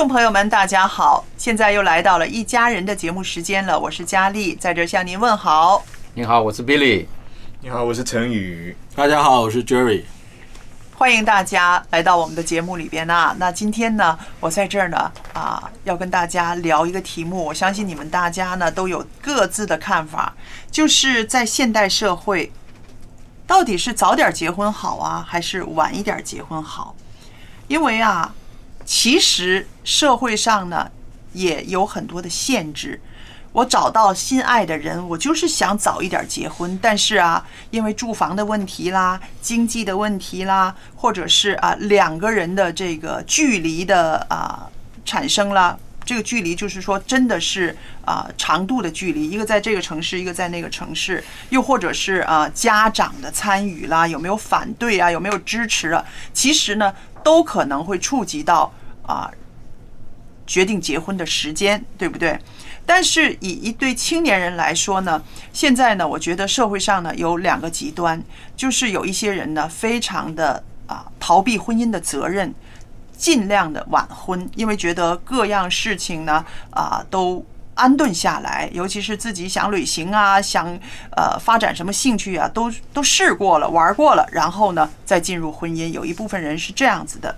众朋友们，大家好！现在又来到了一家人的节目时间了，我是佳丽，在这儿向您问好。你好，我是 Billy。你好，我是陈宇。大家好，我是 Jerry。欢迎大家来到我们的节目里边啊。那今天呢，我在这儿呢啊，要跟大家聊一个题目，我相信你们大家呢都有各自的看法，就是在现代社会，到底是早点结婚好啊，还是晚一点结婚好？因为啊，其实社会上呢也有很多的限制。我找到心爱的人，我就是想早一点结婚，但是啊，因为住房的问题啦、经济的问题啦，或者是啊两个人的这个距离的啊产生了。这个距离就是说，真的是啊长度的距离，一个在这个城市，一个在那个城市，又或者是啊家长的参与啦，有没有反对啊，有没有支持啊？其实呢，都可能会触及到啊决定结婚的时间，对不对？但是以一对青年人来说呢，现在呢，我觉得社会上呢有两个极端，就是有一些人呢非常的啊逃避婚姻的责任，尽量的晚婚，因为觉得各样事情呢啊都安顿下来，尤其是自己想旅行啊，想呃发展什么兴趣啊，都都试过了，玩过了，然后呢再进入婚姻。有一部分人是这样子的。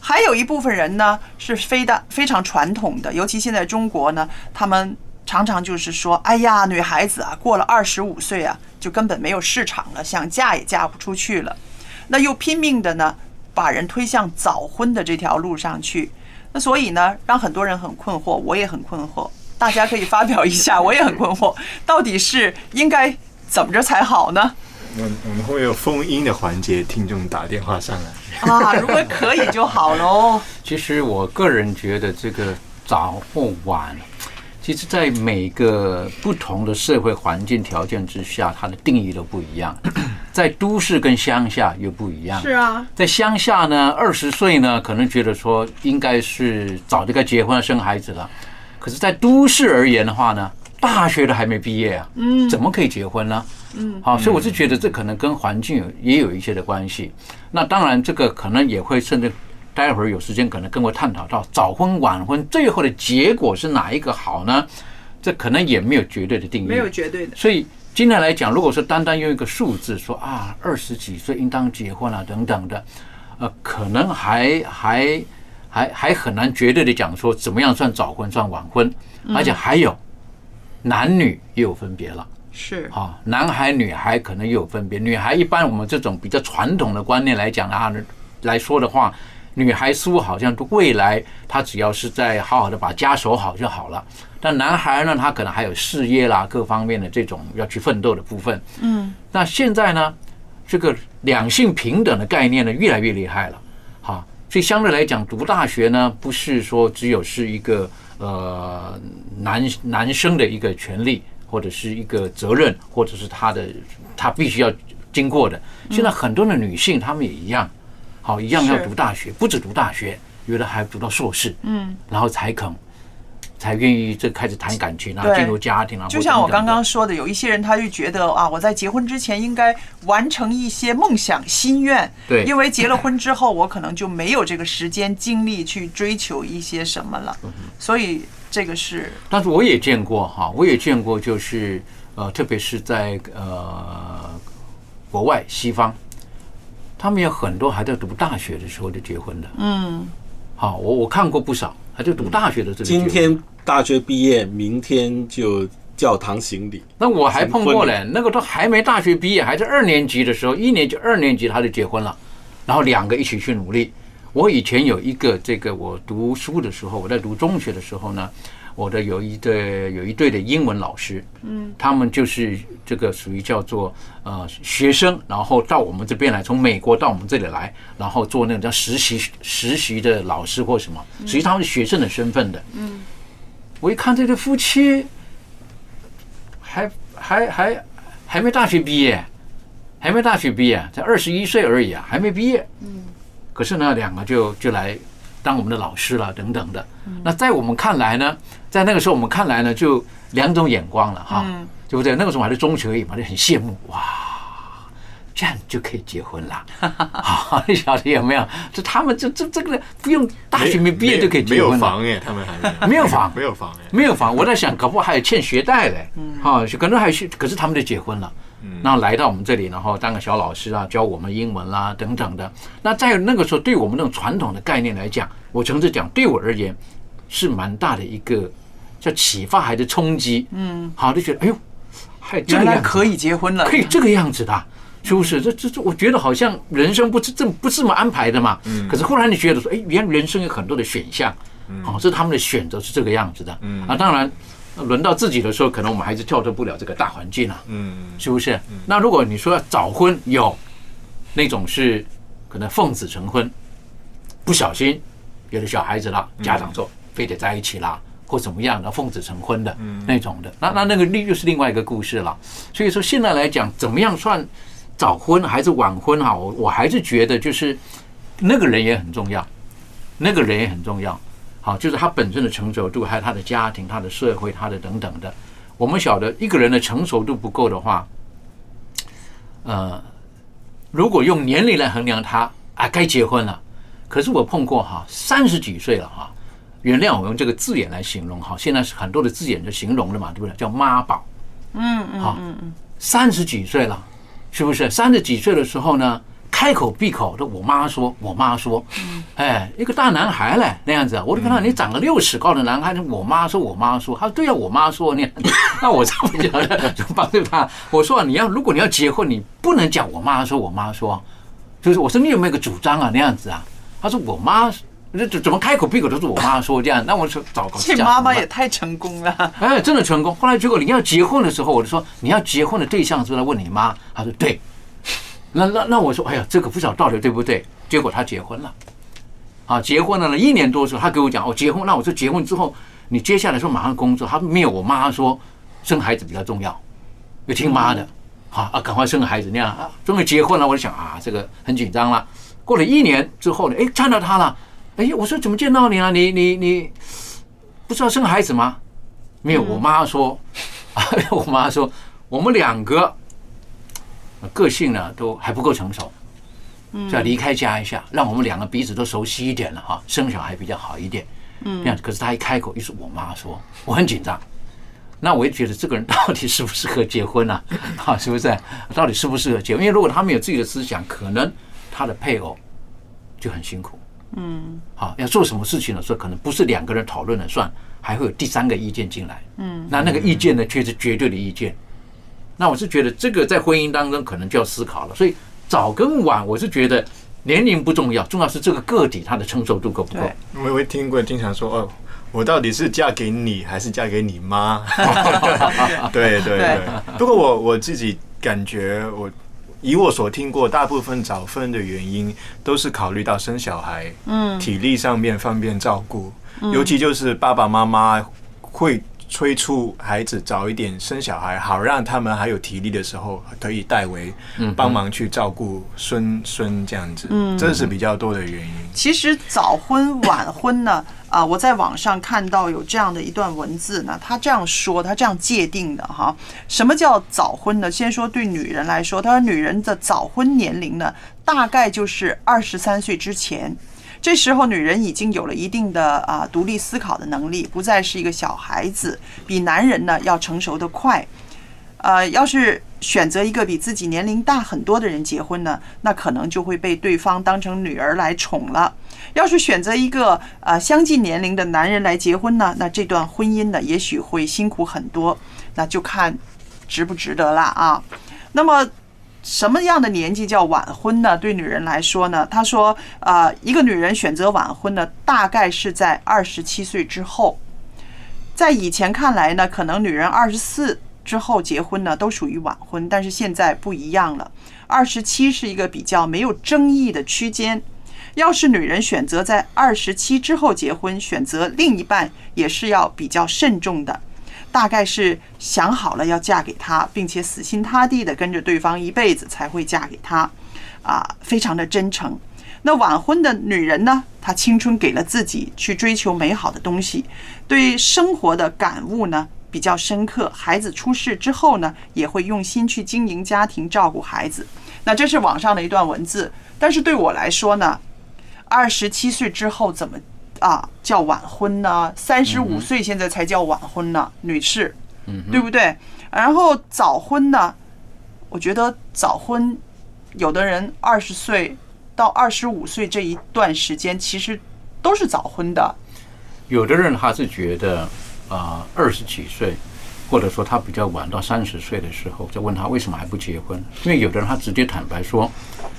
还有一部分人呢是非的非常传统的，尤其现在中国呢，他们常常就是说，哎呀，女孩子啊，过了二十五岁啊，就根本没有市场了，想嫁也嫁不出去了。那又拼命的呢，把人推向早婚的这条路上去。那所以呢，让很多人很困惑，我也很困惑。大家可以发表一下，我也很困惑，到底是应该怎么着才好呢？我我们会有封音的环节，听众打电话上来。啊，如果可以就好喽。其实我个人觉得这个早或晚，其实在每个不同的社会环境条件之下，它的定义都不一样。在都市跟乡下又不一样。是啊，在乡下呢，二十岁呢，可能觉得说应该是早就该结婚生孩子了。可是，在都市而言的话呢，大学都还没毕业啊，嗯怎么可以结婚呢？嗯，好，所以我是觉得这可能跟环境有也有一些的关系。那当然，这个可能也会甚至待会儿有时间可能跟我探讨到早婚晚婚最后的结果是哪一个好呢？这可能也没有绝对的定义，没有绝对的。所以今天来讲，如果说单单用一个数字说啊，二十几岁应当结婚啊等等的，呃，可能还还还还很难绝对的讲说怎么样算早婚算晚婚，嗯而且还有男女也有分别了。是啊，男孩女孩可能也有分别。女孩一般我们这种比较传统的观念来讲啊来说的话，女孩似乎好像未来她只要是在好好的把家守好就好了。但男孩呢，他可能还有事业啦各方面的这种要去奋斗的部分。嗯，那现在呢，这个两性平等的概念呢越来越厉害了。哈，所以相对来讲，读大学呢不是说只有是一个呃男男生的一个权利。或者是一个责任，或者是他的他必须要经过的。现在很多的女性，她们也一样，好一样要读大学，不止读大学，有的还读到硕士，嗯，然后才肯才愿意这开始谈感情啊，对。进入家庭啊。就像我刚刚说的，有一些人他就觉得啊，我在结婚之前应该完成一些梦想心愿，对。因为结了婚之后，我可能就没有这个时间精力去追求一些什么了，嗯所以这个是但是我也见过哈，我也见过，就是呃，特别是在呃国外西方，他们有很多还在读大学的时候就结婚的。嗯，好，我我看过不少，还在读大学的这个。今天大学毕业，明天就教堂行礼。那我还碰过嘞，那个都还没大学毕业，还是二年级的时候，一年级、二年级他就结婚了，然后两个一起去努力。我以前有一个这个，我读书的时候，我在读中学的时候呢，我的有一对有一对的英文老师，嗯，他们就是这个属于叫做呃学生，然后到我们这边来，从美国到我们这里来，然后做那种叫实习实习的老师或什么，实际他们是学生的身份的，嗯，我一看这对夫妻，还还还还没大学毕业，还没大学毕业，才二十一岁而已啊，还没毕业。嗯，可是呢，两个就就来当我们的老师了，等等的。那在我们看来呢，在那个时候我们看来呢，就两种眼光了哈，对不对？那个时候还是中学而已嘛，就很羡慕哇。这样就可以结婚了，好，你晓得有没有？就他们这这这个不用大学没毕业就可以结婚了，房哎，他们还没有房 没有房哎，没有房，我在想，可不好还有欠学贷嘞，哈、可能还是，可是他们就结婚了，然后来到我们这里，然后当个小老师啊，教我们英文啦、等等的。那在那个时候，对我们那种传统的概念来讲，我诚实讲，对我而言是蛮大的一个叫启发还是冲击，嗯，好，就觉得哎呦，还原来可以结婚了，可以这个样子的啊，是不是？这这这，我觉得好像人生不是这不是这么安排的嘛。嗯。可是忽然你觉得说，哎，原来人生有很多的选项，哦，这是他们的选择是这个样子的。嗯。啊，当然，轮到自己的时候，可能我们还是跳脱不了这个大环境啊。嗯，是不是？那如果你说要早婚，有那种是可能奉子成婚，不小心有了小孩子了，家长说非得在一起啦，或怎么样的奉子成婚的那种的，那那那个另又是另外一个故事了。所以说现在来讲，怎么样算早婚还是晚婚哈？我我还是觉得就是那个人也很重要，那个人也很重要。好，就是他本身的成熟度，还有他的家庭、他的社会、他的等等的。我们晓得一个人的成熟度不够的话，呃，如果用年龄来衡量他啊，该结婚了。可是我碰过哈，三十几岁了哈，原谅我用这个字眼来形容哈，现在是很多的字眼就形容了嘛，对不对？叫妈宝。嗯嗯好嗯嗯，三十几岁了，是不是？三十几岁的时候呢，开口闭口都我妈说，我妈说，哎，一个大男孩嘞那样子啊，我就跟他，你长个六尺高的男孩，我妈说，我妈说，他说对呀、我妈说那样，那我这么讲的就帮助他，我说啊你要如果你要结婚，你不能讲我妈说，我妈说，就是我说你有没有个主张啊那样子啊？他说我妈。这怎怎么开口闭口都是我妈说这样？那我说糟糕，这妈妈也太成功了。哎，真的成功。后来结果你要结婚的时候，我就说你要结婚的对象是不是来问你妈？她说对。那那那我说，哎呀，这个不知道到底对不对？结果他结婚了，啊，结婚了呢，一年多的时候，他给我讲，我、结婚。那我说结婚之后，你接下来说马上工作，他没有我妈说生孩子比较重要，要听妈的，好啊，赶快生个孩子那样啊。终于结婚了，我就想啊，这个很紧张了。过了一年之后呢，哎，看到他了，哎，我说怎么见到你了？你你你不是要生孩子吗？没有，我妈说，我妈说我们两个个性呢都还不够成熟，就要离开家一下，让我们两个彼此都熟悉一点了哈，生小孩比较好一点。嗯，这样子。可是他一开口，又是我妈说，我很紧张。那我也觉得这个人到底适不适合结婚啊？啊，是不是？到底适不适合结婚？因为如果他们有自己的思想，可能他的配偶就很辛苦。嗯好，要做什么事情的时候，可能不是两个人讨论了算，还会有第三个意见进来。嗯，那那个意见呢，却是绝对的意见。那我是觉得这个在婚姻当中可能就要思考了。所以早跟晚，我是觉得年龄不重要，重要是这个个体他的承受度够不够。对我有听过经常说哦，我到底是嫁给你还是嫁给你妈？对对对。不过我我自己感觉我。以我所听过，大部分早婚的原因都是考虑到生小孩，嗯。体力上面方便照顾，尤其就是爸爸妈妈会催促孩子早一点生小孩，好让他们还有体力的时候可以代为帮忙去照顾孙孙这样子，嗯。这是比较多的原因。其实早婚晚婚呢，啊，我在网上看到有这样的一段文字呢，他这样说，他这样界定的哈，什么叫早婚呢？先说对女人来说，他说女人的早婚年龄呢，大概就是二十三岁之前，这时候女人已经有了一定的啊独立思考的能力，不再是一个小孩子，比男人呢要成熟的快。呃，要是选择一个比自己年龄大很多的人结婚呢，那可能就会被对方当成女儿来宠了。要是选择一个呃相近年龄的男人来结婚呢，那这段婚姻呢也许会辛苦很多，那就看值不值得了啊。那么什么样的年纪叫晚婚呢？对女人来说呢，她说，呃，一个女人选择晚婚呢，大概是在二十七岁之后。在以前看来呢，可能女人二十四。之后结婚呢，都属于晚婚，但是现在不一样了。二十七是一个比较没有争议的区间。要是女人选择在二十七之后结婚，选择另一半也是要比较慎重的，大概是想好了要嫁给他，并且死心塌地的跟着对方一辈子才会嫁给他，啊，非常的真诚。那晚婚的女人呢，她青春给了自己去追求美好的东西，对生活的感悟呢？比较深刻，孩子出世之后呢，也会用心去经营家庭，照顾孩子。那这是网上的一段文字，但是对我来说呢，二十七岁之后怎么啊叫晚婚呢？三十五岁现在才叫晚婚呢，女士，对不对？然后早婚呢，我觉得早婚，有的人二十岁到二十五岁这一段时间，其实都是早婚的。有的人他是觉得。啊，二十几岁，或者说他比较晚到三十岁的时候，就问他为什么还不结婚？因为有的人他直接坦白说，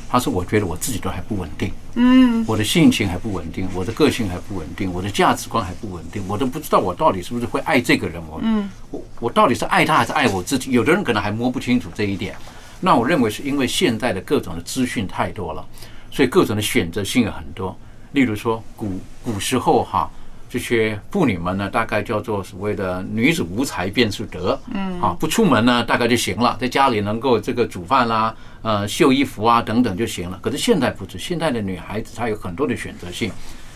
他说我觉得我自己都还不稳定，嗯，我的性情还不稳定，我的个性还不稳定，我的价值观还不稳定，我都不知道我到底是不是会爱这个人，我，嗯，我我到底是爱他还是爱我自己？有的人可能还摸不清楚这一点。那我认为是因为现在的各种的资讯太多了，所以各种的选择性有很多。例如说古古时候哈。这些妇女们呢，大概叫做所谓的“女子无才便是德”，嗯，啊，不出门呢，大概就行了，在家里能够这个煮饭啦，呃，绣衣服啊等等就行了。可是现在不是，现在的女孩子她有很多的选择性，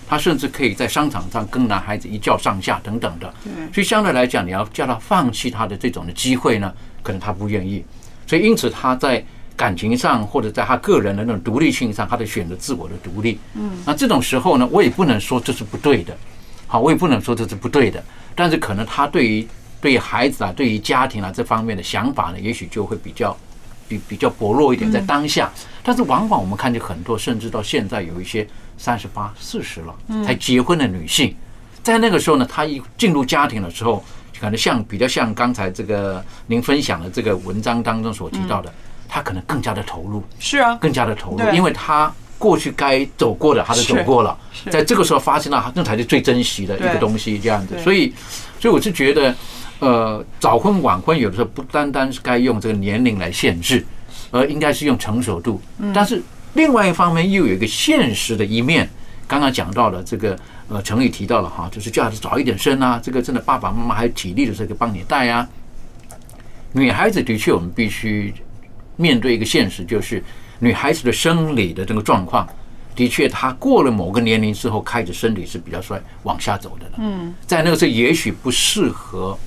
她甚至可以在商场上跟男孩子一较上下等等的。所以相对来讲，你要叫她放弃她的这种的机会呢，可能她不愿意。所以因此她在感情上或者在她个人的那种独立性上，她的选择自我的独立。嗯，那这种时候呢，我也不能说这是不对的。好，我也不能说这是不对的，但是可能他对于对于孩子啊，对于家庭啊这方面的想法呢，也许就会比较比比较薄弱一点，在当下。但是往往我们看见很多，甚至到现在有一些三十八、四十了才结婚的女性，在那个时候呢，她一进入家庭的时候，可能像比较像刚才这个您分享的这个文章当中所提到的，她可能更加的投入，是啊，更加的投入，因为她。过去该走过的，他都走过了，在这个时候发现了，那才是最珍惜的一个东西，这样子。所以，所以我是觉得，呃，早婚晚婚有的时候不单单是该用这个年龄来限制，而应该是用成熟度。但是另外一方面又有一个现实的一面，刚刚讲到了这个，呃，程宇提到了哈，就是叫孩子早一点生啊，这个真的爸爸妈妈还有体力的时候帮你带啊。女孩子的确，我们必须面对一个现实，就是。女孩子的生理的这个状况，的确，她过了某个年龄之后，开始身体是比较衰，往下走的了。嗯，在那个时候，也许不适合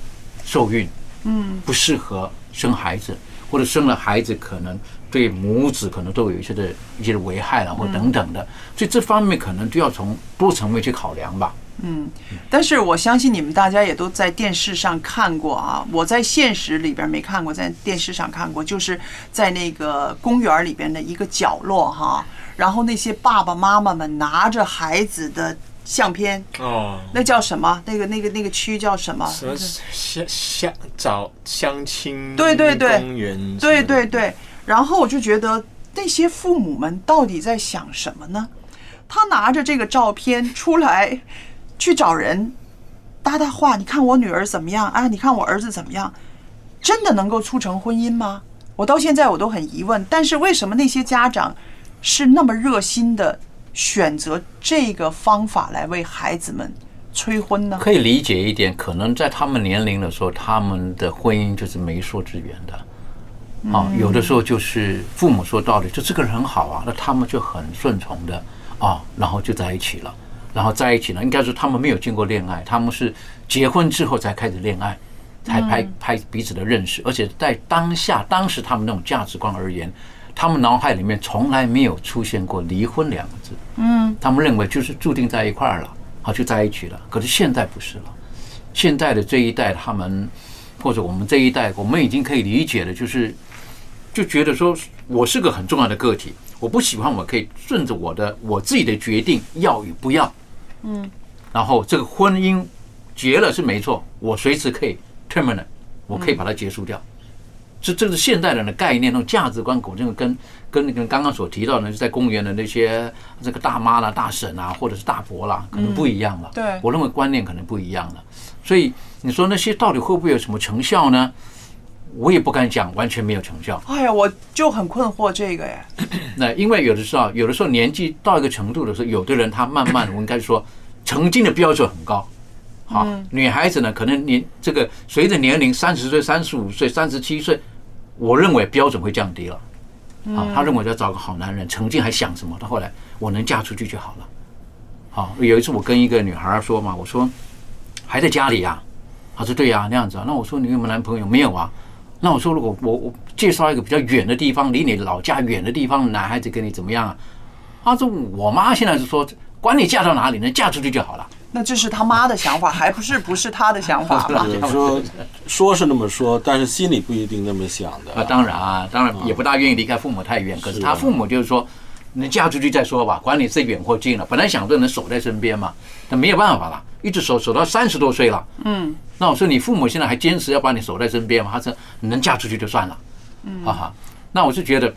受孕，嗯，不适合生孩子，或者生了孩子，可能对母子可能都有一些的一些的危害了，或等等的。所以这方面可能就要从多层面去考量吧。嗯，但是我相信你们大家也都在电视上看过啊。我在现实里边没看过，在电视上看过，就是在那个公园里边的一个角落哈。然后那些爸爸妈妈们拿着孩子的相片哦，那叫什么？那个那个那个区叫什么？什么相相找相亲？对对对，公园。对对对。然后我就觉得那些父母们到底在想什么呢？他拿着这个照片出来。去找人搭搭话，你看我女儿怎么样啊？你看我儿子怎么样？真的能够促成婚姻吗？我到现在我都很疑问。但是为什么那些家长是那么热心的选择这个方法来为孩子们催婚呢？可以理解一点，可能在他们年龄的时候，他们的婚姻就是媒妁之言的。啊，有的时候就是父母说道理，就这个人很好啊，那他们就很顺从的啊，然后就在一起了。然后在一起呢，应该说他们没有经过恋爱，他们是结婚之后才开始恋爱，才拍拍彼此的认识，而且在当下当时他们那种价值观而言，他们脑海里面从来没有出现过离婚两个字。嗯，他们认为就是注定在一块儿了，好就在一起了。可是现在不是了，现在的这一代他们或者我们这一代，我们已经可以理解的，就是就觉得说我是个很重要的个体，我不喜欢我可以顺着我的我自己的决定要与不要。嗯，然后这个婚姻结了是没错，我随时可以 terminate，我可以把它结束掉。这这是现代人的概念，那种价值观，这个跟跟那个刚刚所提到的，在公园的那些这个大妈啦、大婶啊，或者是大伯啦，可能不一样了。对，我认为观念可能不一样了。所以你说那些到底会不会有什么成效呢？我也不敢讲完全没有成效。哎呀，我就很困惑这个哎。那因为有的时候，有的时候年纪到一个程度的时候，有的人他慢慢，我应该说，曾经的标准很高。好，女孩子呢，可能年这个随着年龄，三十岁、三十五岁、三十七岁，我认为标准会降低了。好，他认为要找个好男人，曾经还想什么？到后来我能嫁出去就好了。好，有一次我跟一个女孩说嘛，我说还在家里呀？她说对呀，那样子啊。那我说你有没有男朋友？没有啊。那我说如果我我介绍一个比较远的地方，离你老家远的地方，男孩子跟你怎么样啊？他说我妈现在是说，管你嫁到哪里，能嫁出去就好了。那这是他妈的想法，还不是不是他的想法吗？说说是那么说，但是心里不一定那么想的。啊，当然啊，当然也不大愿意离开父母太远。可是他父母就是说，你嫁出去再说吧，管你是远或近了。本来想着能守在身边嘛，那没有办法了，一直守守到三十多岁了。嗯，那我说你父母现在还坚持要把你守在身边吗？他说你能嫁出去就算了。嗯，哈哈。那我是觉得，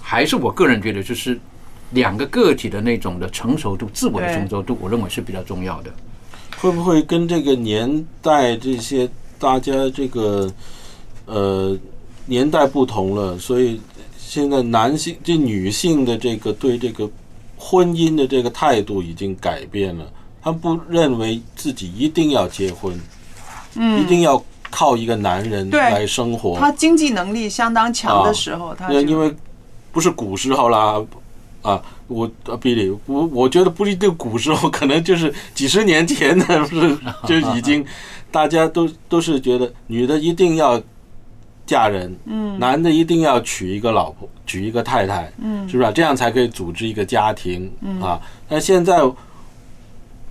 还是我个人觉得，就是两个个体的那种的成熟度、自我的成熟度，我认为是比较重要的。会不会跟这个年代这些大家这个呃年代不同了，所以现在男性这女性的这个对这个婚姻的这个态度已经改变了，他们不认为自己一定要结婚，嗯，一定要靠一个男人来生活。他经济能力相当强的时候，他因为不是古时候啦。啊，我啊，比利，我我觉得不一定，古时候可能就是几十年前的，不是就已经，大家都都是觉得女的一定要嫁人，嗯，男的一定要娶一个老婆，娶一个太太，嗯，是不是？这样才可以组织一个家庭，啊。但现在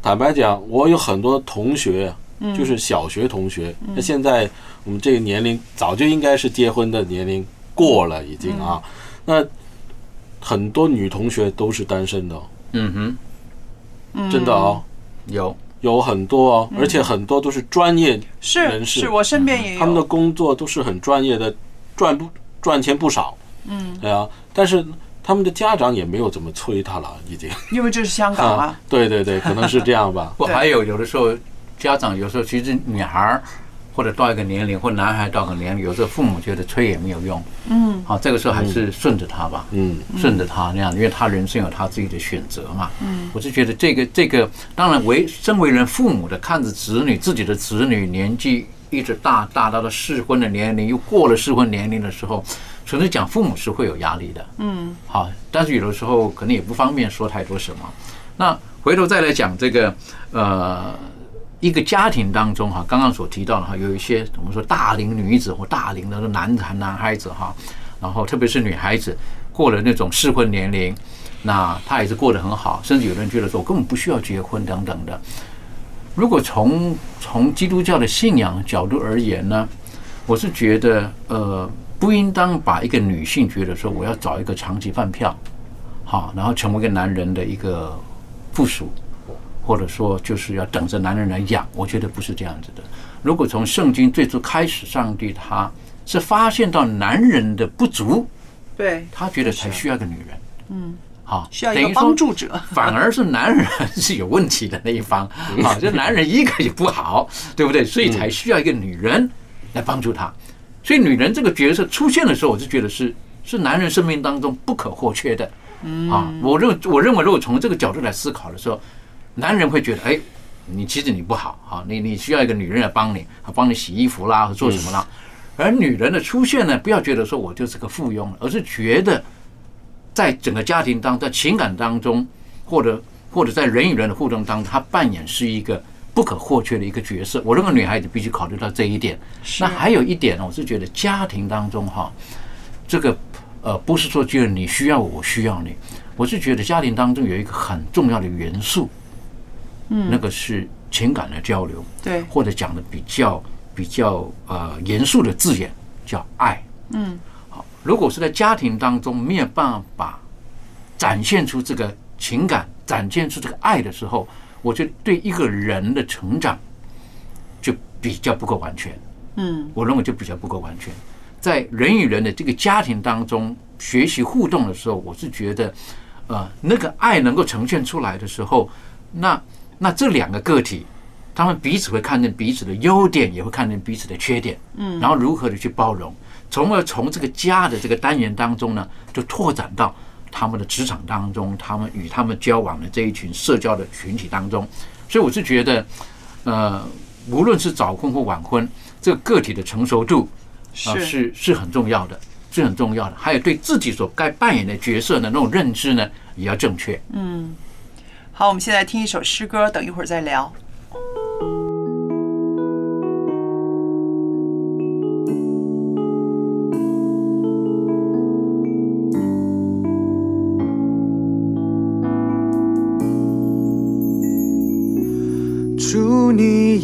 坦白讲，我有很多同学，就是小学同学，那现在我们这个年龄早就应该是结婚的年龄过了，已经啊，那。很多女同学都是单身的，嗯哼，真的哦，有。有很多哦，而且很多都是专业人士，是我身边也有，他们的工作都是很专业的，赚不赚钱不少，嗯，对啊，但是他们的家长也没有怎么催他了，已经，因为这是香港啊，对 对对，可能是这样吧。不，还有有的时候家长有时候其实女孩儿。或者到一个年龄，或男孩到个年龄，有时候父母觉得催也没有用。嗯，好，这个时候还是顺着他吧。嗯，顺着他那样，因为他人生有他自己的选择嘛。嗯，我是觉得这个这个，当然为身为人父母的，看着子女自己的子女年纪一直大大到了适婚的年龄，又过了适婚年龄的时候，纯粹讲父母是会有压力的。嗯，好，但是有的时候可能也不方便说太多什么。那回头再来讲这个，呃。一个家庭当中哈，刚刚所提到的哈，有一些我们说大龄女子或大龄的男男男孩子哈，然后特别是女孩子过了那种适婚年龄，那她也是过得很好，甚至有人觉得说我根本不需要结婚等等的。如果从从基督教的信仰角度而言呢，我是觉得呃，不应当把一个女性觉得说我要找一个长期饭票，好，然后成为一个男人的一个附属。或者说就是要等着男人来养，我觉得不是这样子的。如果从圣经最初开始，上帝他是发现到男人的不足，对他觉得才需要个女人。嗯，好，需要一个帮助者，反而是男人 是有问题的那一方。啊，这男人一个也不好，对不对？所以才需要一个女人来帮助他。所以女人这个角色出现的时候，我就觉得是是男人生命当中不可或缺的。嗯，啊，我认我认为如果从这个角度来思考的时候。男人会觉得，哎，你其实你不好，哈，你你需要一个女人来帮你，啊，帮你洗衣服啦，或做什么啦。而女人的出现呢，不要觉得说我就是个附庸，而是觉得在整个家庭当，在情感当中，或者或者在人与人的互动当中，他扮演是一个不可或缺的一个角色。我认为女孩子必须考虑到这一点。那还有一点呢，我是觉得家庭当中哈，这个呃不是说就是你需要我，我需要你，我是觉得家庭当中有一个很重要的元素，嗯那个是情感的交流，对或者讲的比较比较呃严肃的字眼叫爱。嗯如果是在家庭当中没有办法展现出这个情感、展现出这个爱的时候，我觉得对一个人的成长就比较不够完全。嗯我认为就比较不够完全。在人与人的这个家庭当中学习互动的时候，我是觉得，呃，那个爱能够呈现出来的时候，那那这两个个体，他们彼此会看见彼此的优点，也会看见彼此的缺点，嗯然后如何的去包容，从而从这个家的这个单元当中呢，就拓展到他们的职场当中，他们与他们交往的这一群社交的群体当中。所以我是觉得，呃，无论是早婚或晚婚，这个个体的成熟度啊、是是是很重要的，是很重要的。还有对自己所该扮演的角色的那种认知呢，也要正确。嗯，好，我们现在听一首诗歌，等一会儿再聊。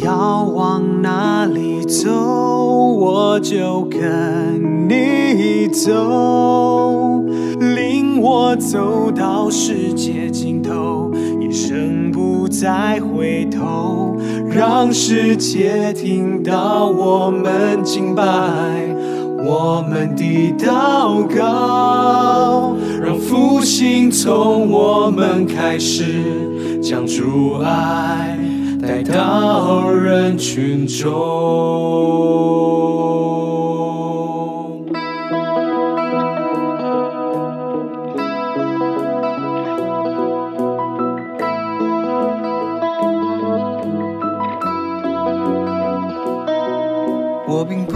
要往哪里走，我就跟你走，领我走到世界尽头，一生不再回头，让世界听到我们敬拜。我们的祷告，让复兴从我们开始，将主爱带到人群中。我并不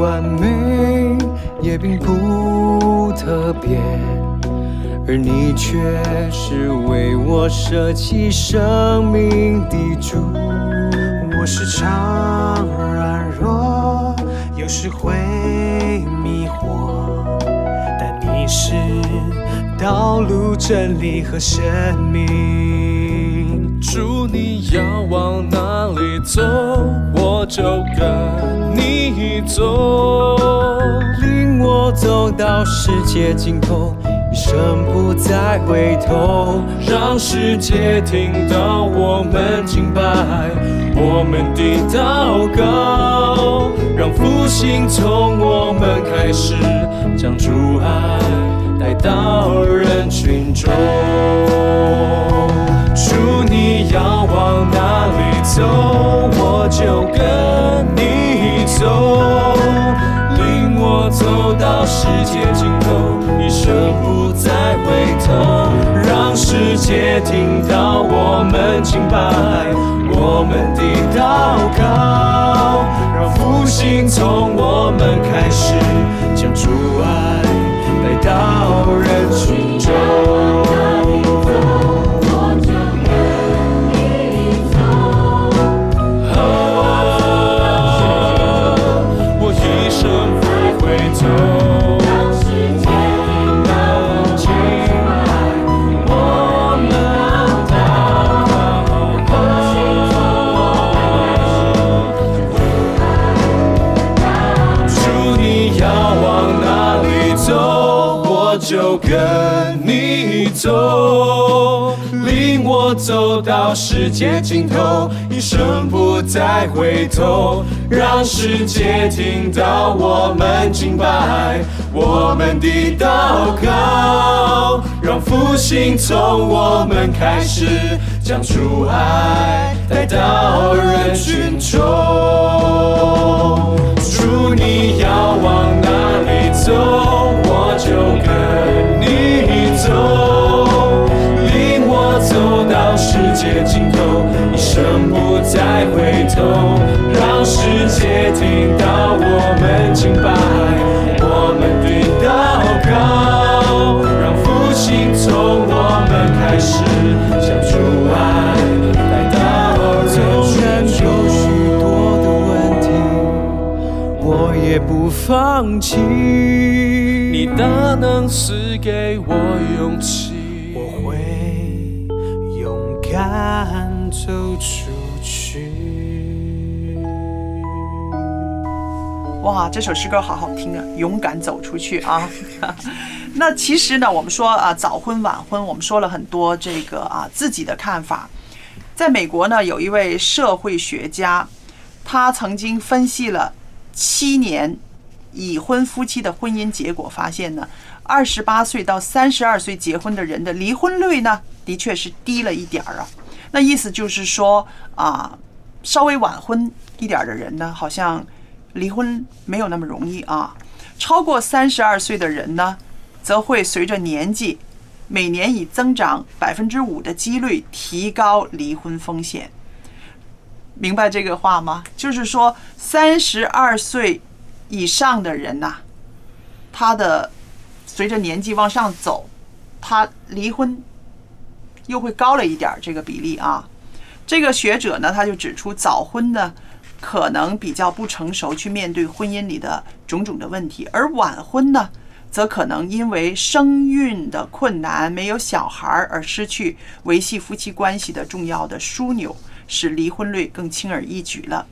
完美，也并不特别，而你却是为我舍弃生真理和生命。主，你要往哪里走，我就跟你走，领我走到世界尽头，一生不再回头，让世界听到我们敬拜，我们的祷告，让复兴从我们开始，将主爱带到人群中。主，你要往哪里走，我就跟你走，领我走到世界尽头，一生不再回头，让世界听到我们敬拜，我们的祷告，让复兴从我们开始，主爱来到人群中。到世界尽头，一生不再回头，让世界听到我们敬拜，我们的祷告，让复兴从我们开始，将主爱带到人群中。主，你要往哪里走，我就跟你走，我走到世界尽头，一生不再回头，让世界听到我们敬拜，我们的祷告，让复兴从我们开始。相处爱来到纵然有许多的问题，我也不放弃。你大能赐给我勇气，哇，这首诗歌好好听啊！勇敢走出去啊！那其实呢，我们说啊，早婚晚婚，我们说了很多这个啊自己的看法。在美国呢，有一位社会学家，他曾经分析了七年已婚夫妻的婚姻结果，发现呢，二十八岁到三十二岁结婚的人的离婚率呢，的确是低了一点儿啊。那意思就是说啊，稍微晚婚一点儿的人呢，好像离婚没有那么容易啊。超过三十二岁的人呢，则会随着年纪，每年以增长百分之五的几率提高离婚风险。明白这个话吗？就是说，三十二岁以上的人呐、他的随着年纪往上走，他离婚又会高了一点儿这个比例啊。这个学者呢，他就指出，早婚呢可能比较不成熟，去面对婚姻里的种种的问题，而晚婚呢，则可能因为生育的困难，没有小孩而失去维系夫妻关系的重要的枢纽，使离婚率更轻而易举了。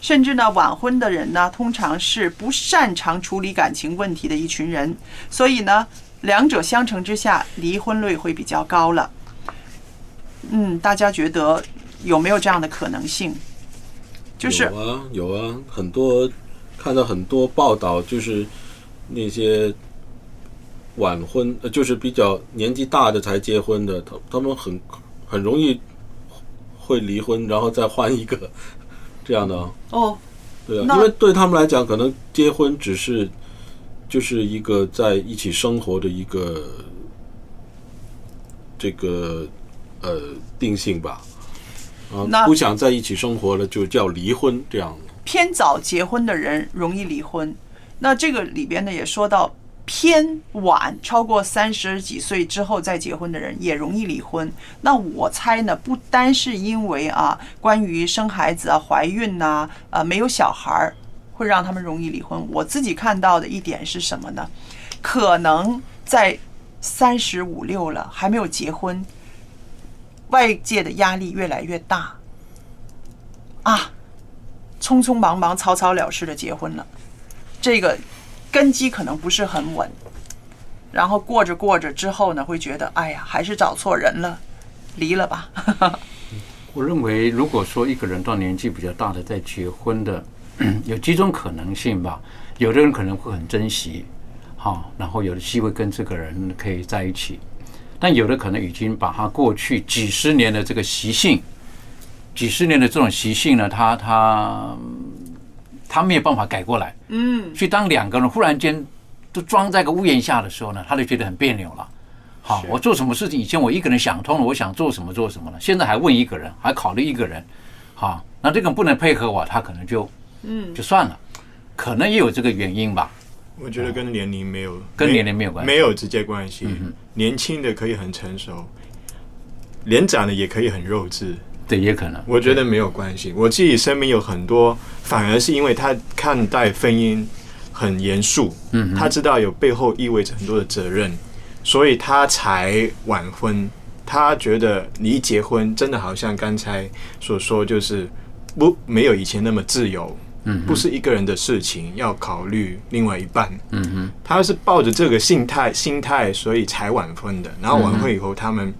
甚至呢，晚婚的人呢，通常是不擅长处理感情问题的一群人，所以呢，两者相乘之下，离婚率会比较高了。嗯，大家觉得有没有这样的可能性？就是有啊有啊，很多看到很多报道，就是那些晚婚，呃，就是比较年纪大的才结婚的，他他们很很容易会离婚，然后再换一个 这样的啊。哦，对啊，因为对他们来讲，可能结婚只是就是一个在一起生活的一个这个呃定性吧。啊那，不想在一起生活了，就叫离婚这样。偏早结婚的人容易离婚。那这个里边呢也说到，偏晚超过三十几岁之后再结婚的人也容易离婚。那我猜呢，不单是因为啊，关于生孩子啊、怀孕呐、啊、没有小孩儿会让他们容易离婚。我自己看到的一点是什么呢？可能在三十五六了还没有结婚，外界的压力越来越大。啊，匆匆忙忙、草草了事的结婚了，这个根基可能不是很稳，然后过着过着之后呢，会觉得哎呀，还是找错人了，离了吧。我认为，如果说一个人到年纪比较大的再结婚的，有几种可能性吧。有的人可能会很珍惜，好，然后有机会跟这个人可以在一起，但有的可能已经把他过去几十年的这个习性，几十年的这种习性呢，他他他没有办法改过来。嗯，所以当两个人忽然间都装在个屋檐下的时候呢，他就觉得很别扭了。好，我做什么事情以前我一个人想通了，我想做什么做什么了，现在还问一个人，还考虑一个人，好，那这个不能配合我，他可能就嗯就算了，可能也有这个原因吧。我觉得跟年龄没有跟年龄没有关系没有直接关系。嗯年轻的可以很成熟，年长的也可以很幼稚。对，也可能。我觉得没有关系。我自己身边有很多，反而是因为他看待婚姻很严肃，嗯他知道有背后意味着很多的责任，所以他才晚婚。他觉得你一结婚，真的好像刚才所说，就是不没有以前那么自由，嗯不是一个人的事情，要考虑另外一半。嗯哼，他是抱着这个心态心态，所以才晚婚的。然后晚嗯婚以后，他们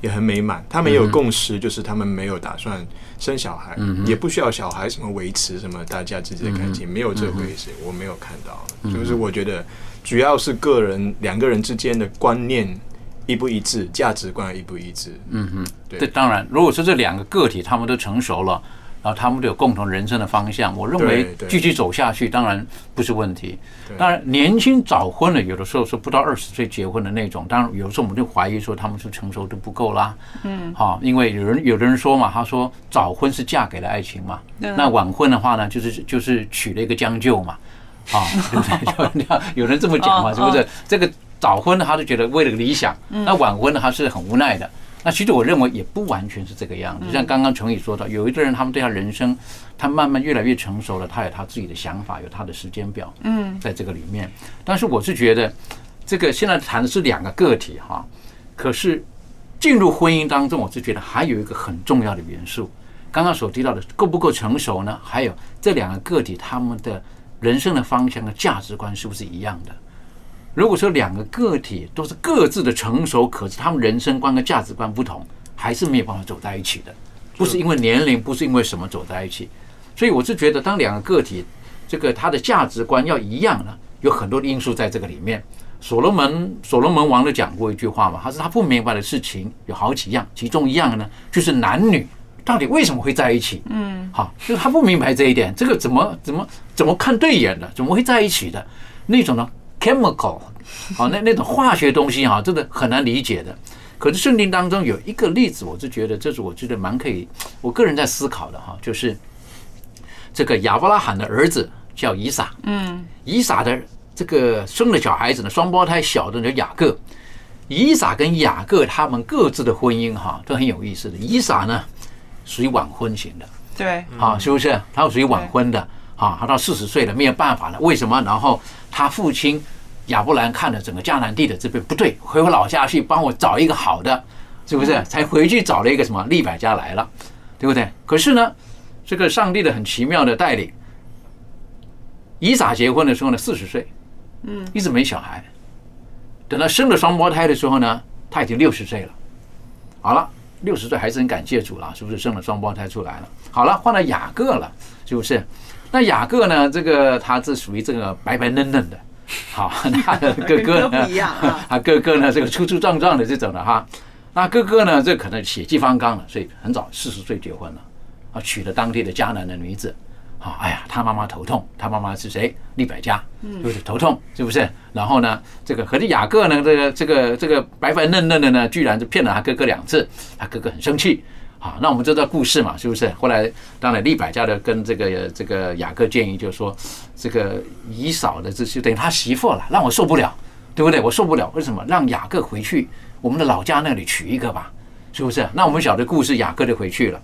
也很美满，他们也有共识，就是他们没有打算生小孩，嗯也不需要小孩什么维持什么大家之间的感情，嗯没有这回事，我没有看到。就是我觉得主要是个人两个人之间的观念一不一致，价值观一不一致。嗯哼，对当然，如果说这两个个体他们都成熟了，然后他们都有共同人生的方向，我认为继续走下去当然不是问题。当然，年轻早婚的，有的时候是不到二十岁结婚的那种，当然有时候我们就怀疑说他们是成熟度不够啦。嗯好，因为有人有的人说嘛，他说早婚是嫁给了爱情嘛，嗯那晚婚的话呢，就是就是娶了一个将就嘛，啊，对不对？有人这么讲嘛，哦是不是哦？这个早婚的他就觉得为了理想，嗯那晚婚的他是很无奈的。那其实我认为也不完全是这个样子，像刚刚程宇说到，有一个人他们对他人生，他慢慢越来越成熟了，他有他自己的想法，有他的时间表，嗯，在这个里面。但是我是觉得，这个现在谈的是两个个体哈，可是进入婚姻当中，我是觉得还有一个很重要的元素，刚刚所提到的够不够成熟呢？还有这两个个体他们的人生的方向和价值观是不是一样的？如果说两个个体都是各自的成熟，可是他们人生观跟价值观不同，还是没有办法走在一起的。不是因为年龄，不是因为什么走在一起。所以我是觉得，当两个个体这个他的价值观要一样呢，有很多的因素在这个里面。所罗门所罗门王都讲过一句话嘛，他说他不明白的事情有好几样，其中一样呢就是男女到底为什么会在一起。嗯，好，就是他不明白这一点，这个怎么怎么怎么看对眼的，怎么会在一起的那种呢？chemical，好，那那种化学东西哈，真的很难理解的。可是圣经当中有一个例子，我就觉得这是我觉得蛮可以，我个人在思考的哈，就是这个亚伯拉罕的儿子叫以撒，嗯，以撒的这个生了小孩子呢，双胞胎小的叫雅各。以撒跟雅各他们各自的婚姻哈都很有意思的。以撒呢属于晚婚型的，对，啊，是不是？他属于晚婚的，啊，他到四十岁了没有办法了，为什么？然后他父亲亚伯兰看了整个迦南地的这边不对，回我老家去帮我找一个好的，是不是？才回去找了一个什么利百家来了，对不对？可是呢，这个上帝的很奇妙的带领，以撒结婚的时候呢，四十岁，嗯，一直没小孩，等到生了双胞胎的时候呢，他已经六十岁了。好了，六十岁还是很感谢主了，是不是生了双胞胎出来了？好了，换了雅各了，是不是？那雅各呢？这个他是属于这个白白嫩嫩的，好，他的哥哥呢 他哥哥呢这个粗粗壮壮的这种的哈。那哥哥呢，这可能血气方刚了，所以很早四十岁结婚了，啊，娶了当地的迦南的女子。啊，哎呀，他妈妈头痛，他妈妈是谁？利百加，就是头痛，是不是？然后呢，这个可是雅各呢，这个这个这个白白嫩嫩的呢，居然就骗了他哥哥两次，他哥哥很生气。好，那我们知道故事嘛，是不是？后来当然利百加的跟这个这个雅各建议，就是说这个姨嫂的这就等于他媳妇了，让我受不了，对不对？我受不了，为什么？让雅各回去我们的老家那里娶一个吧，是不是？那我们晓得故事，雅各就回去了。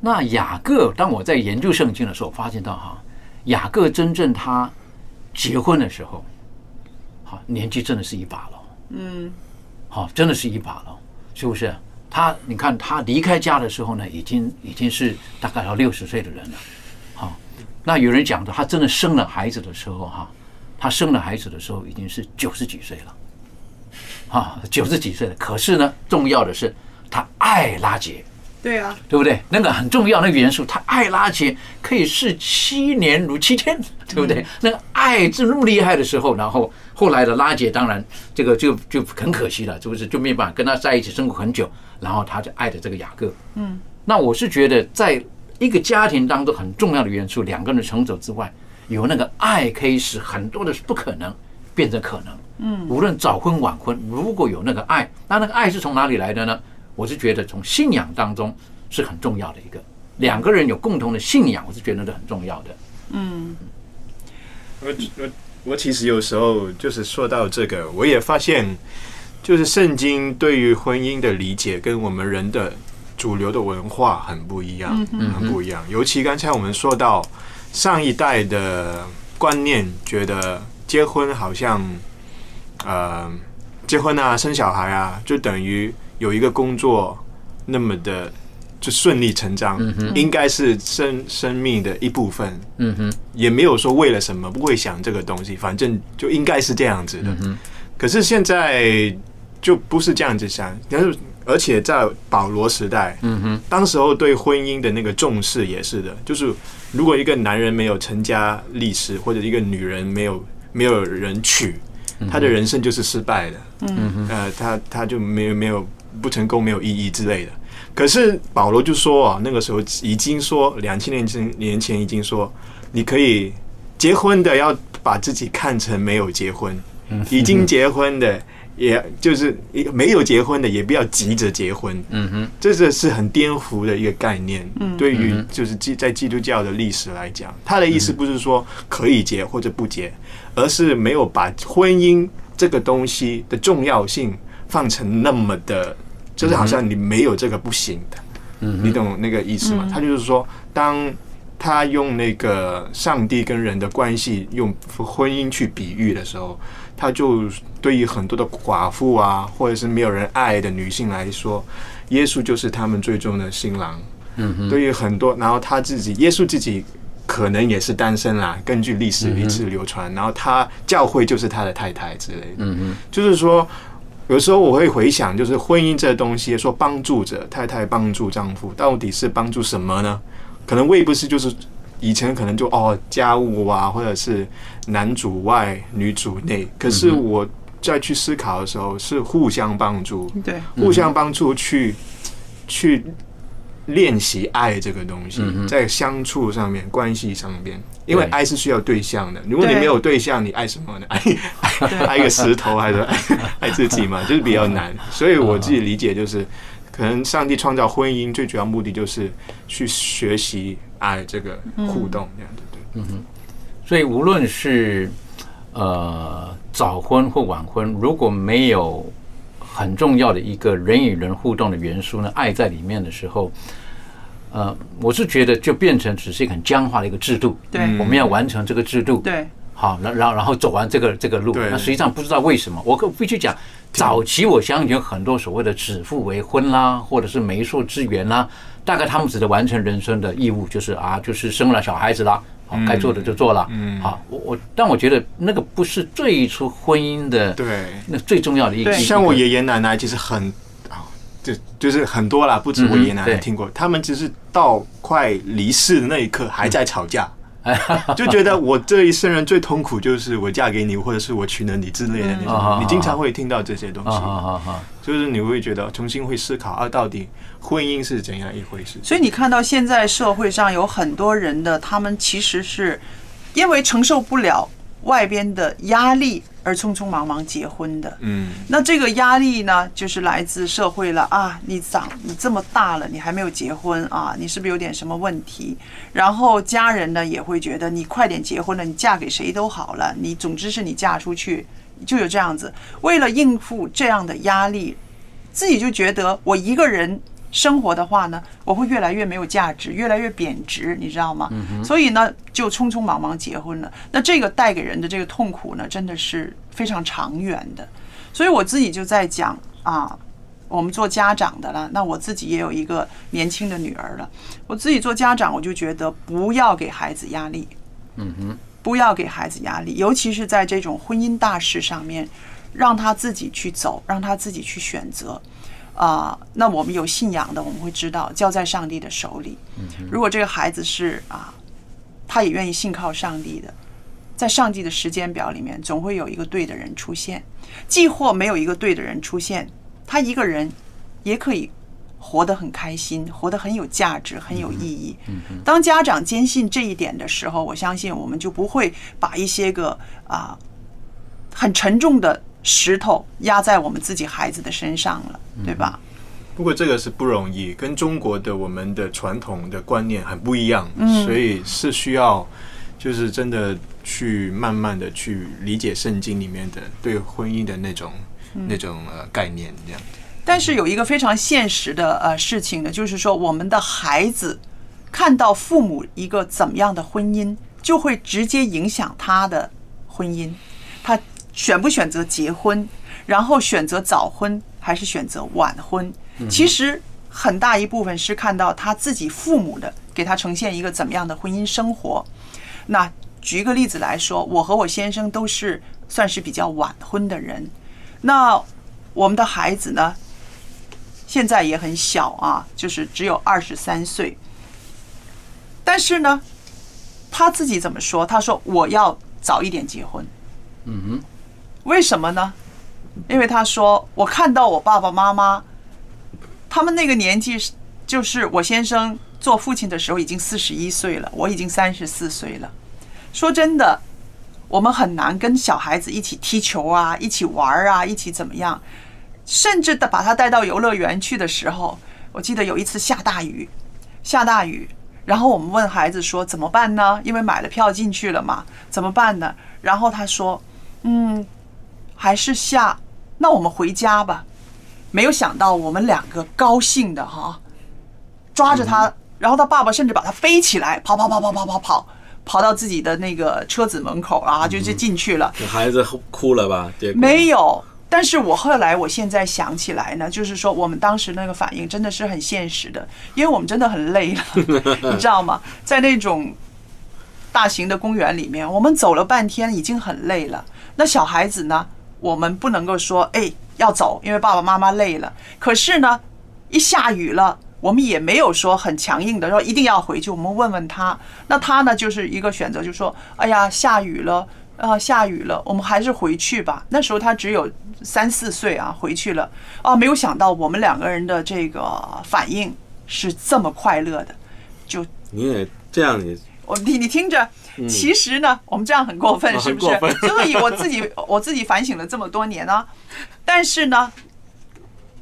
那雅各，当我在研究圣经的时候，发现到哈，雅各真正他结婚的时候，好年纪真的是一把了，嗯，好，真的是一把了，是不是？他你看他离开家的时候呢，已经已经是大概要六十岁的人了，好，那有人讲的，他真的生了孩子的时候哈，他生了孩子的时候已经是九十几岁了，啊，九十几岁了。可是呢，重要的是他爱拉杰。对啊，对不对？那个很重要，那个元素，他爱拉结可以是七年如七天，对不对？那个爱是那么厉害的时候，然后后来的拉姐，当然这个就就很可惜了，是不是？就没办法跟他在一起生活很久，然后他就爱的这个雅各。嗯，那我是觉得，在一个家庭当中很重要的元素，两个人成熟之外，有那个爱可以使很多的不可能变成可能。嗯，无论早婚晚婚，如果有那个爱，那那个爱是从哪里来的呢？我是觉得从信仰当中是很重要的一个，两个人有共同的信仰，我是觉得是很重要的。嗯，我我我其实有时候就是说到这个，我也发现，就是圣经对于婚姻的理解跟我们人的主流的文化很不一样，嗯很不一样。尤其刚才我们说到上一代的观念，觉得结婚好像，呃，结婚啊，生小孩啊，就等于有一个工作那么的就顺理成章，嗯应该是生生命的一部分。嗯哼，也没有说为了什么，不会想这个东西，反正就应该是这样子的。嗯可是现在就不是这样子想，但是而且在保罗时代，嗯哼，当时候对婚姻的那个重视也是的，就是如果一个男人没有成家立室，或者一个女人没有没有人娶，他的人生就是失败的。呃，他他就没有没有不成功，没有意义之类的。可是保罗就说啊，那个时候已经说两千年前年前已经说，你可以结婚的要把自己看成没有结婚，已经结婚的，也就是没有结婚的也不要急着结婚。嗯哼，这个是很颠覆的一个概念。嗯对于嗯就是基在基督教的历史来讲，他的意思不是说可以结或者不结，而是没有把婚姻这个东西的重要性放成那么的，就是好像你没有这个不行的。嗯你懂那个意思吗？嗯他就是说，当他用那个上帝跟人的关系用婚姻去比喻的时候，他就对于很多的寡妇啊，或者是没有人爱的女性来说，耶稣就是他们最终的新郎。嗯哼，对于很多，然后他自己，耶稣自己可能也是单身啦，根据历史一直流传，然后他教会就是他的太太之类的。嗯嗯，就是说，有时候我会回想，就是婚姻这东西，说帮助者太太帮助丈夫，到底是帮助什么呢？可能未不是就是以前可能就哦家务啊，或者是男主外女主内，可是我再去思考的时候，是互相帮助，对，互相帮助去去练习爱这个东西在相处上面、关系上面，因为爱是需要对象的。如果你没有对象，你爱什么呢？爱爱爱一个石头，还是爱 爱自己嘛？就是比较难。所以我自己理解就是，可能上帝创造婚姻最主要目的就是去学习爱这个互动这样子。对，嗯哼所以无论是呃早婚或晚婚，如果没有很重要的一个人与人互动的元素呢，爱在里面的时候，呃，我是觉得就变成只是一个很僵化的一个制度。对。嗯。我们要完成这个制度，对，好，然然后然后走完这个这个路，对。那实际上不知道为什么，我可必须讲，早期我相信有很多所谓的指腹为婚啦，或者是媒妁之言啦，大概他们只能完成人生的义务，就是啊，就是生了小孩子啦，好，该做的就做了，嗯好，我我，但我觉得那个不是最初婚姻的对。那最重要的一个，像我爷爷奶奶其实很啊，就就是很多啦，不止我爷爷奶奶听过，他们只是到快离世的那一刻还在吵架，就觉得我这一生人最痛苦就是我嫁给你，或者是我娶了你之类的那种。你经常会听到这些东啊西，就是你会觉得重新会思考啊，到底婚姻是怎样一回事？所以你看到现在社会上有很多人的，他们其实是因为承受不了外边的压力而匆匆忙忙结婚的。嗯，那这个压力呢，就是来自社会了啊！你长你这么大了，你还没有结婚啊？你是不是有点什么问题？然后家人呢也会觉得你快点结婚了，你嫁给谁都好了，你总之是你嫁出去就有这样子。为了应付这样的压力，自己就觉得我一个人生活的话呢，我会越来越没有价值，越来越贬值，你知道吗？所以呢，就匆匆忙忙结婚了。那这个带给人的这个痛苦呢，真的是非常长远的。所以我自己就在讲啊，我们做家长的了，那我自己也有一个年轻的女儿了。我自己做家长，我就觉得不要给孩子压力，嗯哼，不要给孩子压力，尤其是在这种婚姻大事上面，让他自己去走，让他自己去选择。啊、那我们有信仰的，我们会知道交在上帝的手里。如果这个孩子是啊，他也愿意信靠上帝的，在上帝的时间表里面，总会有一个对的人出现。既或没有一个对的人出现，他一个人也可以活得很开心，活得很有价值，很有意义。当家长坚信这一点的时候，我相信我们就不会把一些个啊很沉重的石头压在我们自己孩子的身上了，对吧？不过这个是不容易，跟中国的我们的传统的观念很不一样，嗯所以是需要就是真的去慢慢的去理解圣经里面的对婚姻的那种、嗯那种呃概念这样子。但是有一个非常现实的呃事情呢，就是说我们的孩子看到父母一个怎么样的婚姻，就会直接影响他的婚姻，他选不选择结婚，然后选择早婚还是选择晚婚，其实很大一部分是看到他自己父母的给他呈现一个怎么样的婚姻生活。那举一个例子来说，我和我先生都是算是比较晚婚的人，那我们的孩子呢，现在也很小啊，就是只有二十三岁。但是呢，他自己怎么说？他说我要早一点结婚。嗯哼，为什么呢？因为他说我看到我爸爸妈妈，他们那个年纪是，就是我先生做父亲的时候已经四十一岁了，我已经三十四岁了。说真的，我们很难跟小孩子一起踢球啊，一起玩啊，一起怎么样？甚至的把他带到游乐园去的时候，我记得有一次下大雨，下大雨，然后我们问孩子说怎么办呢？因为买了票进去了嘛，怎么办呢？然后他说，嗯，还是下，那我们回家吧。没有想到我们两个高兴的哈，抓着他，然后他爸爸甚至把他飞起来，跑跑跑跑跑跑跑，跑到自己的那个车子门口啊，就就进去了。孩子哭了吧？没有，但是我后来我现在想起来呢，就是说我们当时那个反应真的是很现实的，因为我们真的很累了，你知道吗？在那种大型的公园里面，我们走了半天，已经很累了。那小孩子呢，我们不能够说哎要走，因为爸爸妈妈累了。可是呢，一下雨了。我们也没有说很强硬的说一定要回去，我们问问他，那他呢就是一个选择，就说哎呀下雨了啊下雨了，我们还是回去吧。那时候他只有三四岁啊，回去了啊，没有想到我们两个人的这个反应是这么快乐的，就你也这样你我你你听着，其实呢我们这样很过分是不是？所 以我自己 我自己反省了这么多年啊，但是呢。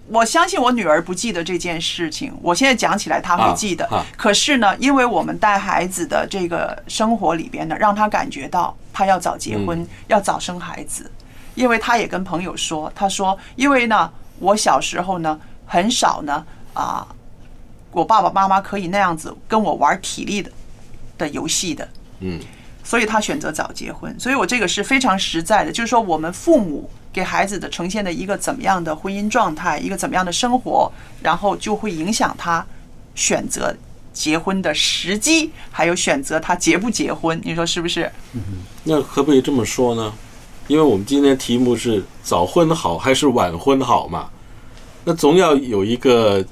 我相信我女儿不记得这件事情，我现在讲起来她会记得。可是呢，因为我们带孩子的这个生活里边呢，让她感觉到她要早结婚，要早生孩子。因为她也跟朋友说，她说，因为呢，我小时候呢，很少呢啊，我爸爸妈妈可以那样子跟我玩体力的的游戏的。嗯。所以他选择早结婚。所以我这个是非常实在的，就是说我们父母。给孩子的呈现的一个怎么样的婚姻状态，一个怎么样的生活，然后就会影响他选择结婚的时机，还有选择他结不结婚，你说是不是？嗯，那可不可以这么说呢？因为我们今天题目是早婚好还是晚婚好嘛？那总要有一个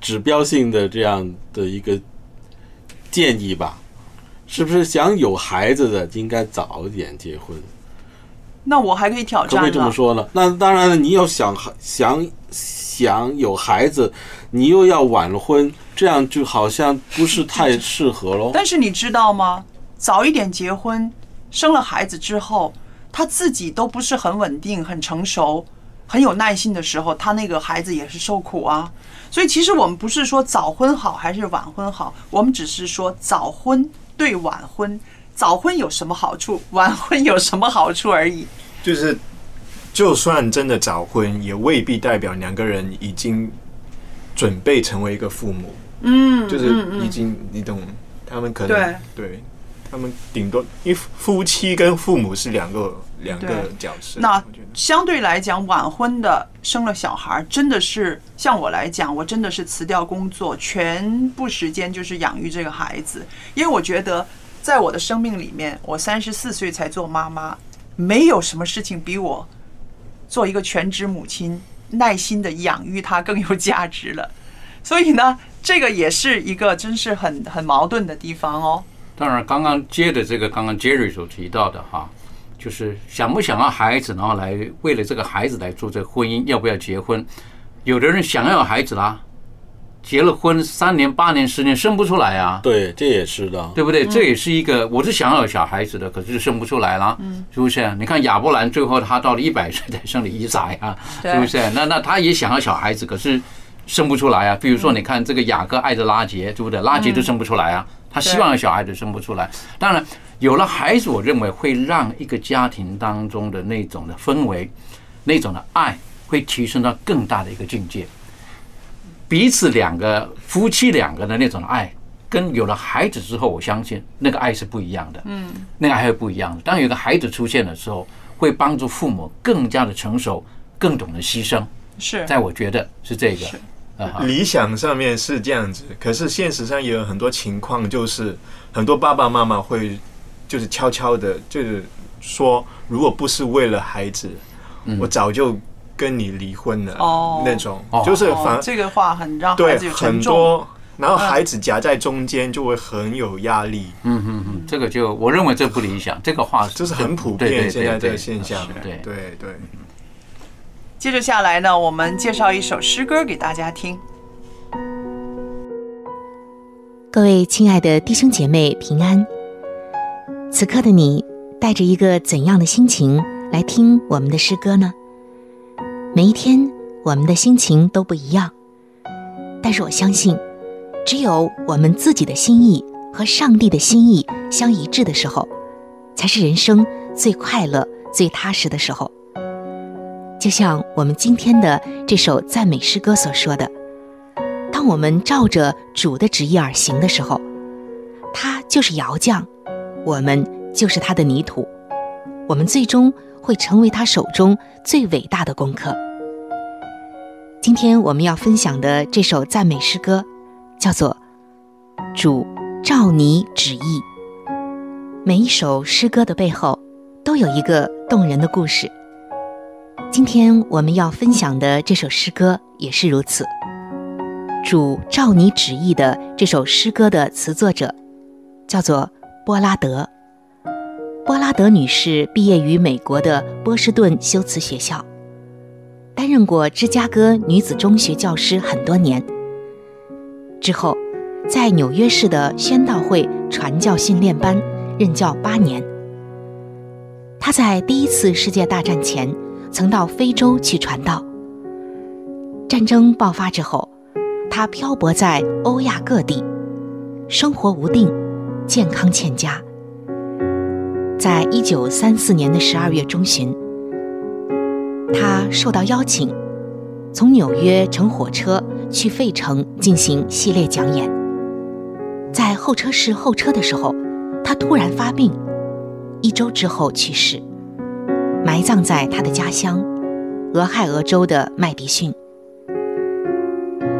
指标性的这样的一个建议吧？是不是想有孩子的应该早一点结婚？那我还可以挑战。可不可以这么说呢？那当然了，你要想想想有孩子，你又要晚婚，这样就好像不是太适合喽。但是你知道吗？早一点结婚，生了孩子之后，他自己都不是很稳定、很成熟、很有耐心的时候，他那个孩子也是受苦啊。所以其实我们不是说早婚好还是晚婚好，我们只是说早婚对晚婚。早婚有什么好处？晚婚有什么好处而已。就是，就算真的早婚，也未必代表两个人已经准备成为一个父母。嗯，就是已经，你懂？他们可能对，他们顶多因为夫妻跟父母是两个两个角色。那相对来讲，晚婚的生了小孩，真的是像我来讲，我真的是辞掉工作，全部时间就是养育这个孩子，因为我觉得。在我的生命里面，我三十四岁才做妈妈，没有什么事情比我做一个全职母亲耐心的养育他更有价值了。所以呢，这个也是一个真是很很矛盾的地方哦。当然，刚刚接的这个，刚刚 Jerry 所提到的哈，就是想不想要孩子，然后来为了这个孩子来做这个婚姻，要不要结婚？有的人想要孩子啦。结了婚三年、八年、十年生不出来啊！对，这也是的，对不对？这也是一个，我是想要有小孩子的，可是生不出来啦，是不是？你看亚伯兰最后他到了一百岁才生了伊撒呀，是不是？那那他也想要小孩子，可是生不出来啊。比如说，你看这个雅各爱着拉杰，对不对？拉杰都生不出来啊，他希望有小孩子生不出来。当然，有了孩子，我认为会让一个家庭当中的那种的氛围、那种的爱，会提升到更大的一个境界。彼此两个夫妻两个的那种爱，跟有了孩子之后，我相信那个爱是不一样的。嗯，那个爱是不一样的。当有一个孩子出现的时候，会帮助父母更加的成熟，更懂得牺牲。是，在我觉得是这个。理想上面是这样子，可是现实上也有很多情况，就是很多爸爸妈妈会就是悄悄的，就是说，如果不是为了孩子，我早就。跟你离婚了哦，那种就是反这个话很让孩子有很多，然后孩子夹在中间就会很有压力。嗯嗯嗯，这个就我认为这不理想。这个话就是很普遍现在这个现象。对对对。接着下来呢，我们介绍一首诗歌给大家听。各位亲爱的弟兄姐妹平安。此刻的你带着一个怎样的心情来听我们的诗歌呢？每一天，我们的心情都不一样，但是我相信，只有我们自己的心意和上帝的心意相一致的时候，才是人生最快乐、最踏实的时候。就像我们今天的这首赞美诗歌所说的：“当我们照着主的旨意而行的时候，他就是窑匠，我们就是他的泥土，我们最终会成为他手中最伟大的功课。”今天我们要分享的这首赞美诗歌，叫做《主照你旨意》。每一首诗歌的背后，都有一个动人的故事。今天我们要分享的这首诗歌也是如此。主照你旨意的这首诗歌的词作者，叫做波拉德。波拉德女士毕业于美国的波士顿修辞学校。担任过芝加哥女子中学教师很多年，之后在纽约市的宣道会传教训练班任教八年。他在第一次世界大战前曾到非洲去传道。战争爆发之后，他漂泊在欧亚各地，生活无定，健康欠佳。在一九三四年的十二月中旬。他受到邀请，从纽约乘火车去费城进行系列讲演。在候车室候车的时候，他突然发病，一周之后去世，埋葬在他的家乡俄亥俄州的麦迪逊。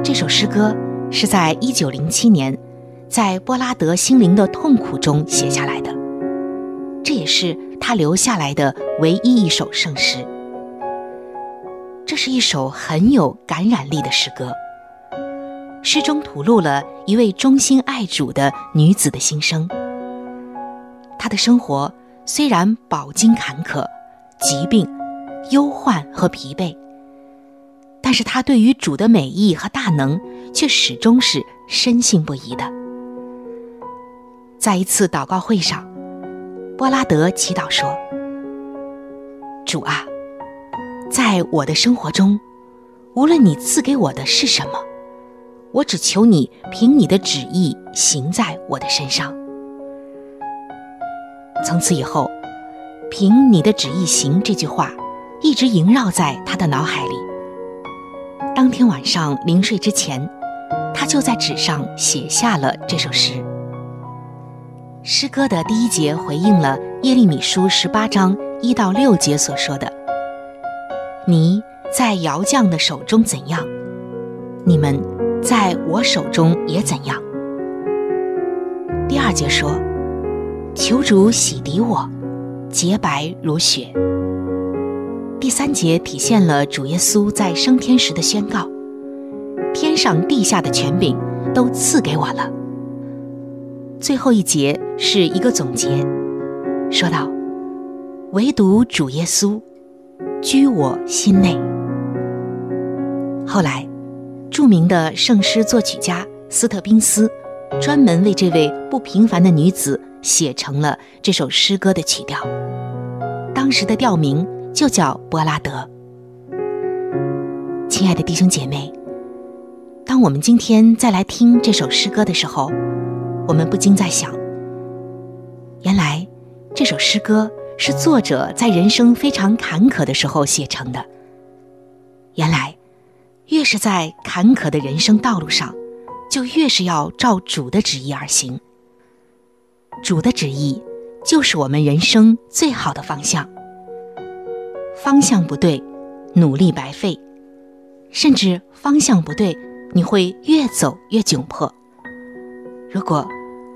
这首诗歌是在一九零七年，在波拉德心灵的痛苦中写下来的，这也是他留下来的唯一一首圣诗。这是一首很有感染力的诗歌。诗中吐露了一位忠心爱主的女子的心声。她的生活虽然饱经坎坷、疾病、忧患和疲惫，但是他对于主的美意和大能却始终是深信不疑的。在一次祷告会上，波拉德祈祷说：“主啊。”在我的生活中，无论你赐给我的是什么，我只求你凭你的旨意行在我的身上。从此以后，“凭你的旨意行”这句话一直萦绕在他的脑海里。当天晚上临睡之前，他就在纸上写下了这首诗。诗歌的第一节回应了耶利米书十八章一到六节所说的。你在窑匠的手中怎样，你们在我手中也怎样。第二节说：“求主洗涤我，洁白如雪。”第三节体现了主耶稣在升天时的宣告：“天上地下的权柄都赐给我了。”最后一节是一个总结，说道：“唯独主耶稣。”居我心内。后来，著名的圣诗作曲家斯特宾斯专门为这位不平凡的女子写成了这首诗歌的曲调，当时的调名就叫《波拉德》。亲爱的弟兄姐妹，当我们今天再来听这首诗歌的时候，我们不禁在想：原来这首诗歌。是作者在人生非常坎坷的时候写成的。原来，越是在坎坷的人生道路上，就越是要照主的旨意而行。主的旨意就是我们人生最好的方向。方向不对，努力白费；甚至方向不对，你会越走越窘迫。如果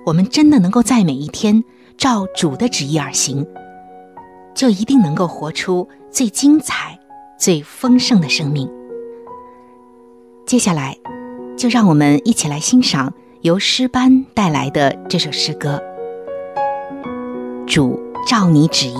我们真的能够在每一天照主的旨意而行，就一定能够活出最精彩、最丰盛的生命。接下来，就让我们一起来欣赏由诗班带来的这首诗歌《主照你旨意》。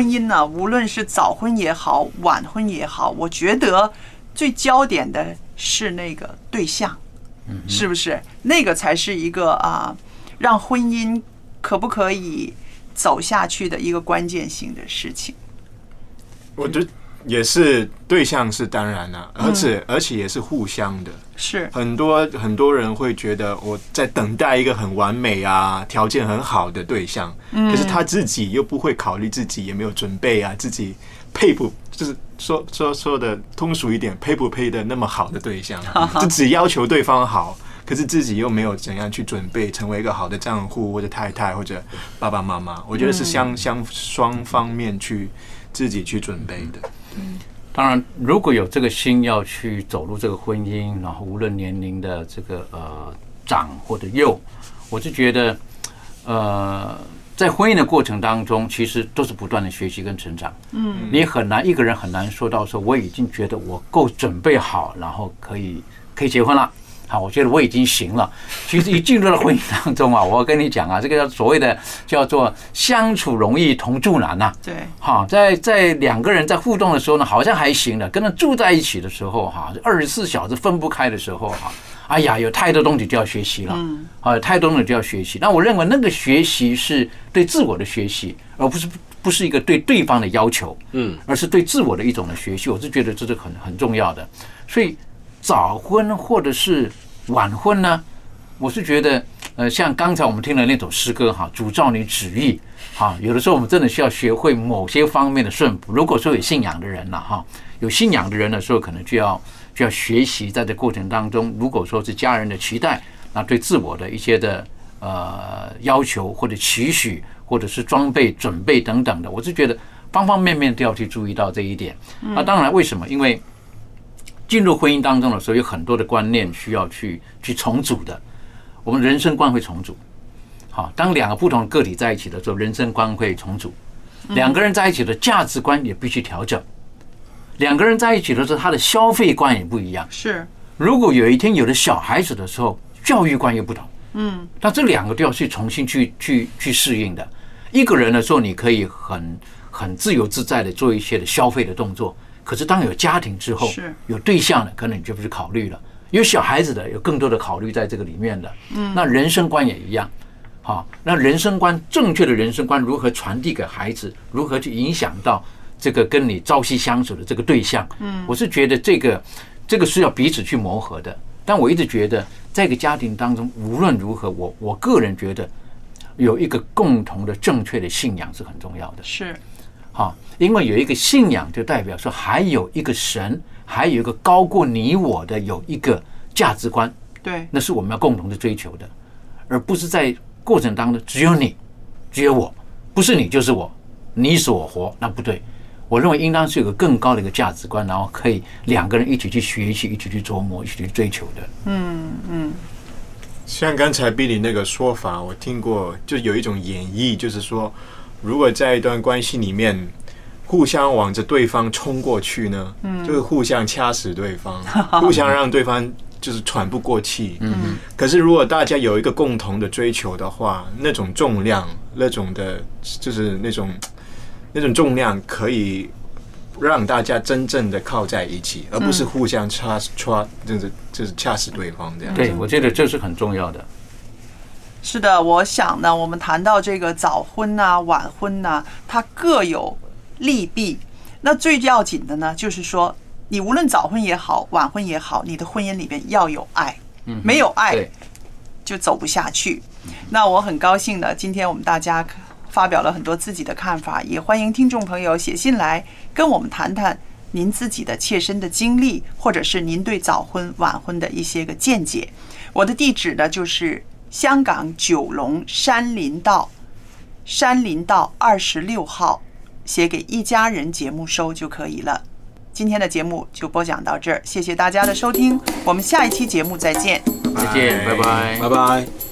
婚姻呢，无论是早婚也好，晚婚也好，我觉得最焦点的是那个对象，是不是？那个才是一个啊，让婚姻可不可以走下去的一个关键性的事情。我觉得也是对象是当然了、而且而且也是互相的。是很多很多人会觉得我在等待一个很完美啊、条件很好的对象，可是他自己又不会考虑自己也没有准备啊，自己配不就是说说说的通俗一点，配不配的那么好的对象，就只要求对方好。可是自己又没有怎样去准备成为一个好的丈夫或者太太或者爸爸妈妈，我觉得是相相双方面去自己去准备的。当然，如果有这个心要去走入这个婚姻，然后无论年龄的这个呃长或者幼，我是觉得，呃，在婚姻的过程当中，其实都是不断的学习跟成长。嗯，你很难一个人很难说到说我已经觉得我够准备好，然后可以可以结婚了。好，我觉得我已经行了。其实一进入了婚姻当中啊，我跟你讲啊，这个叫所谓的叫做相处容易同住难呐、对，哈，在在两个人在互动的时候呢，好像还行的，跟他住在一起的时候哈，二十四小时分不开的时候哈，哎呀，有太多东西就要学习了，嗯，啊，有太多东西就要学习。那我认为那个学习是对自我的学习，而不是不是一个对对方的要求，嗯，而是对自我的一种的学习。我是觉得这是很很重要的。所以早婚或者是晚婚呢，我是觉得，呃，像刚才我们听的那首诗歌哈，主照你旨意，哈，有的时候我们真的需要学会某些方面的顺服。如果说有信仰的人了哈，有信仰的人的时候，可能就要就要学习在这过程当中，如果说是家人的期待，那对自我的一些的呃要求或者期许，或者是装备准备等等的，我是觉得方方面面都要去注意到这一点。那当然，为什么？因为进入婚姻当中的时候，有很多的观念需要去去重组的。我们人生观会重组。好，当两个不同的个体在一起的时候，人生观会重组。两个人在一起的价值观也必须调整。两个人在一起的时候，他的消费观也不一样。是，如果有一天有了小孩子的时候，教育观又不同。嗯，那这两个都要去重新去去去适应的。一个人的时候，你可以很很自由自在的做一些的消费的动作。可是当有家庭之后是，有对象了，可能你就不去考虑了。有小孩子的，有更多的考虑在这个里面的。嗯，那人生观也一样。好，那人生观正确的人生观如何传递给孩子？如何去影响到这个跟你朝夕相处的这个对象？嗯，我是觉得这个这个是要彼此去磨合的。但我一直觉得，在一个家庭当中，无论如何，我我个人觉得有一个共同的正确的信仰是很重要的。是，好，因为有一个信仰，就代表说还有一个神，还有一个高过你我的有一个价值观，对，那是我们要共同的追求的，而不是在过程当中只有你，只有我，不是你就是我，你死我活，那不对。我认为应当是有个更高的一个价值观，然后可以两个人一起去学习，一起去琢磨，一起去追求的。嗯嗯，像刚才 Billy 那个说法，我听过，就有一种演绎，就是说，如果在一段关系里面，互相往着对方冲过去呢，嗯，就是互相掐死对方，互相让对方就是喘不过气。嗯，可是如果大家有一个共同的追求的话，那种重量，那种的，就是那种那种重量，可以让大家真正的靠在一起，而不是互相掐掐，就是就是掐死对方这样。对，我觉得这是很重要的。是的，我想呢，我们谈到这个早婚呐、晚婚呐，它各有利弊。那最要紧的呢，就是说，你无论早婚也好，晚婚也好，你的婚姻里边要有爱，没有爱就走不下去。那我很高兴呢，今天我们大家发表了很多自己的看法，也欢迎听众朋友写信来跟我们谈谈您自己的切身的经历，或者是您对早婚晚婚的一些个见解。我的地址呢就是香港九龙山林道山林道二十六号，写给一家人节目收就可以了。今天的节目就播讲到这儿，谢谢大家的收听，我们下一期节目再见。再见，拜拜。拜拜。